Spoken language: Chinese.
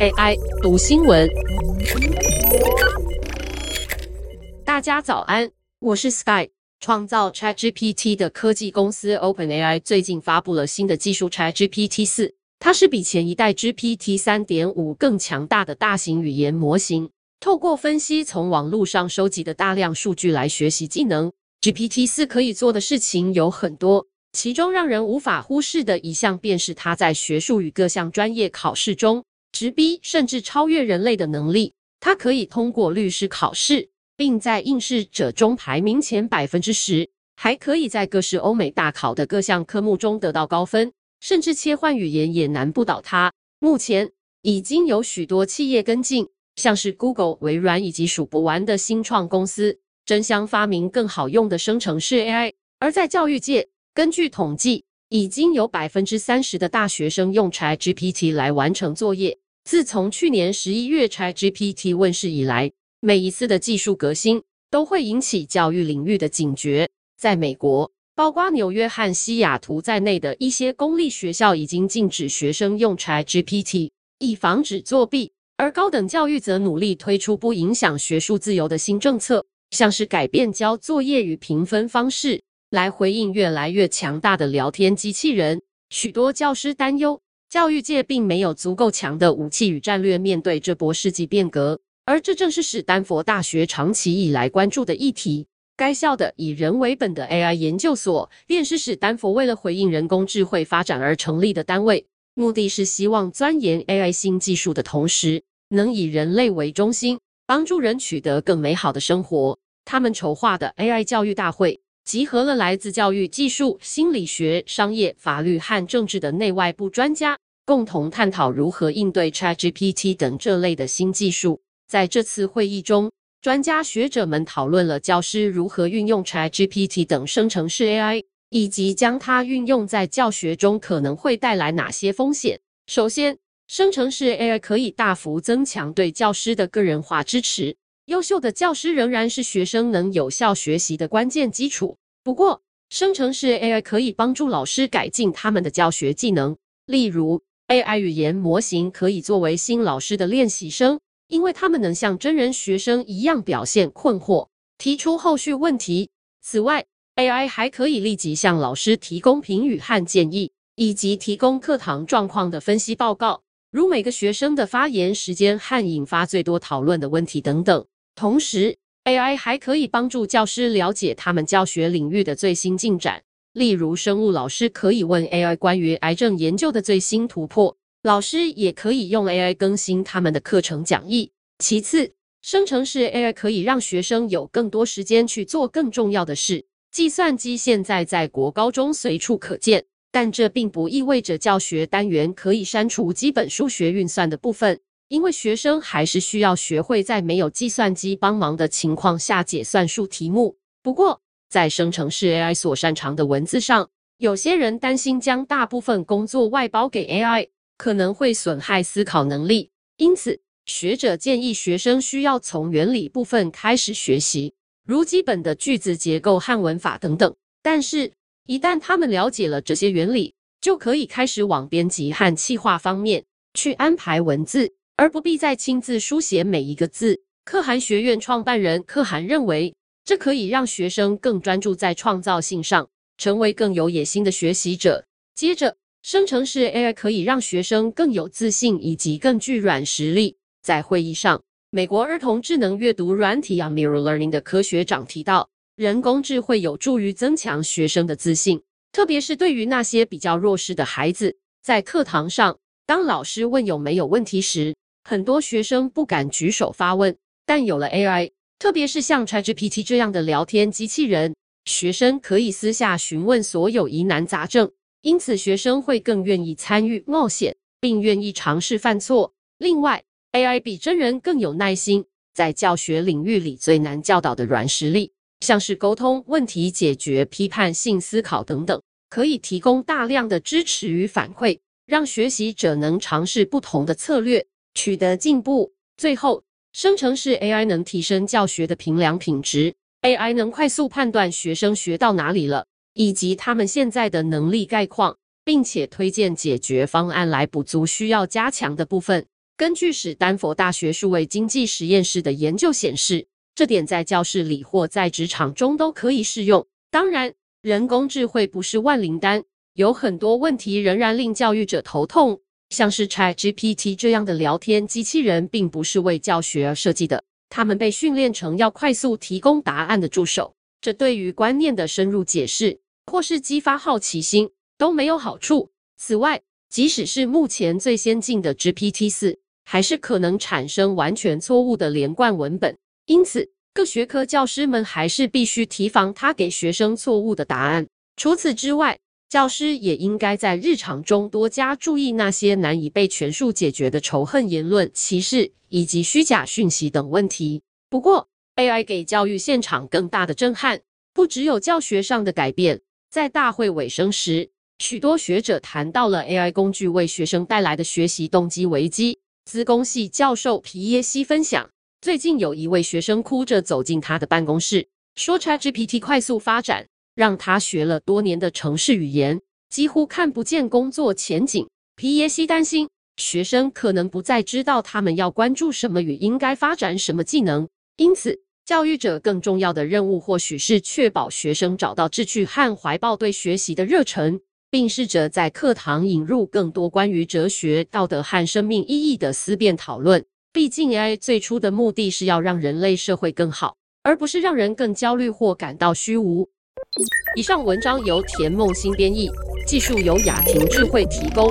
AI 读新闻，大家早安，我是 Sky。创造 ChatGPT 的科技公司 OpenAI 最近发布了新的技术 ChatGPT 四，它是比前一代 GPT 三点五更强大的大型语言模型。透过分析从网络上收集的大量数据来学习技能，GPT 四可以做的事情有很多。其中让人无法忽视的一项，便是它在学术与各项专业考试中直逼甚至超越人类的能力。它可以通过律师考试，并在应试者中排名前百分之十，还可以在各式欧美大考的各项科目中得到高分，甚至切换语言也难不倒它。目前已经有许多企业跟进，像是 Google、微软以及数不完的新创公司，争相发明更好用的生成式 AI。而在教育界，根据统计，已经有百分之三十的大学生用 ChatGPT 来完成作业。自从去年十一月 ChatGPT 问世以来，每一次的技术革新都会引起教育领域的警觉。在美国，包括纽约和西雅图在内的一些公立学校已经禁止学生用 ChatGPT，以防止作弊。而高等教育则努力推出不影响学术自由的新政策，像是改变交作业与评分方式。来回应越来越强大的聊天机器人，许多教师担忧，教育界并没有足够强的武器与战略面对这波世纪变革，而这正是史丹佛大学长期以来关注的议题。该校的以人为本的 AI 研究所，便是史丹佛为了回应人工智慧发展而成立的单位，目的是希望钻研 AI 新技术的同时，能以人类为中心，帮助人取得更美好的生活。他们筹划的 AI 教育大会。集合了来自教育、技术、心理学、商业、法律和政治的内外部专家，共同探讨如何应对 ChatGPT 等这类的新技术。在这次会议中，专家学者们讨论了教师如何运用 ChatGPT 等生成式 AI，以及将它运用在教学中可能会带来哪些风险。首先，生成式 AI 可以大幅增强对教师的个人化支持。优秀的教师仍然是学生能有效学习的关键基础。不过，生成式 AI 可以帮助老师改进他们的教学技能。例如，AI 语言模型可以作为新老师的练习生，因为他们能像真人学生一样表现困惑，提出后续问题。此外，AI 还可以立即向老师提供评语和建议，以及提供课堂状况的分析报告，如每个学生的发言时间和引发最多讨论的问题等等。同时，AI 还可以帮助教师了解他们教学领域的最新进展。例如，生物老师可以问 AI 关于癌症研究的最新突破，老师也可以用 AI 更新他们的课程讲义。其次，生成式 AI 可以让学生有更多时间去做更重要的事。计算机现在在国高中随处可见，但这并不意味着教学单元可以删除基本数学运算的部分。因为学生还是需要学会在没有计算机帮忙的情况下解算术题目。不过，在生成式 AI 所擅长的文字上，有些人担心将大部分工作外包给 AI，可能会损害思考能力。因此，学者建议学生需要从原理部分开始学习，如基本的句子结构和文法等等。但是，一旦他们了解了这些原理，就可以开始往编辑和气化方面去安排文字。而不必再亲自书写每一个字。可汗学院创办人可汗认为，这可以让学生更专注在创造性上，成为更有野心的学习者。接着，生成式 AI 可以让学生更有自信以及更具软实力。在会议上，美国儿童智能阅读软体 Mirror Learning 的科学长提到，人工智慧有助于增强学生的自信，特别是对于那些比较弱势的孩子。在课堂上，当老师问有没有问题时，很多学生不敢举手发问，但有了 AI，特别是像 ChatGPT 这样的聊天机器人，学生可以私下询问所有疑难杂症，因此学生会更愿意参与冒险，并愿意尝试犯错。另外，AI 比真人更有耐心，在教学领域里最难教导的软实力，像是沟通、问题解决、批判性思考等等，可以提供大量的支持与反馈，让学习者能尝试不同的策略。取得进步。最后，生成式 AI 能提升教学的评量品质。AI 能快速判断学生学到哪里了，以及他们现在的能力概况，并且推荐解决方案来补足需要加强的部分。根据史丹佛大学数位经济实验室的研究显示，这点在教室里或在职场中都可以适用。当然，人工智慧不是万灵丹，有很多问题仍然令教育者头痛。像是 ChatGPT 这样的聊天机器人，并不是为教学而设计的，它们被训练成要快速提供答案的助手，这对于观念的深入解释或是激发好奇心，都没有好处。此外，即使是目前最先进的 GPT-4，还是可能产生完全错误的连贯文本。因此，各学科教师们还是必须提防他给学生错误的答案。除此之外，教师也应该在日常中多加注意那些难以被全数解决的仇恨言论、歧视以及虚假讯息等问题。不过，AI 给教育现场更大的震撼，不只有教学上的改变。在大会尾声时，许多学者谈到了 AI 工具为学生带来的学习动机危机。资工系教授皮耶西分享，最近有一位学生哭着走进他的办公室，说 ChatGPT 快速发展，让他学了多年的城市语言，几乎看不见工作前景。皮耶西担心学生可能不再知道他们要关注什么与应该发展什么技能，因此，教育者更重要的任务或许是确保学生找到志趣和怀抱对学习的热忱，并试着在课堂引入更多关于哲学、道德和生命意义的思辨讨论。毕竟，AI 最初的目的是要让人类社会更好，而不是让人更焦虑或感到虚无。以上文章由田梦新编译，技术由雅婷智慧提供。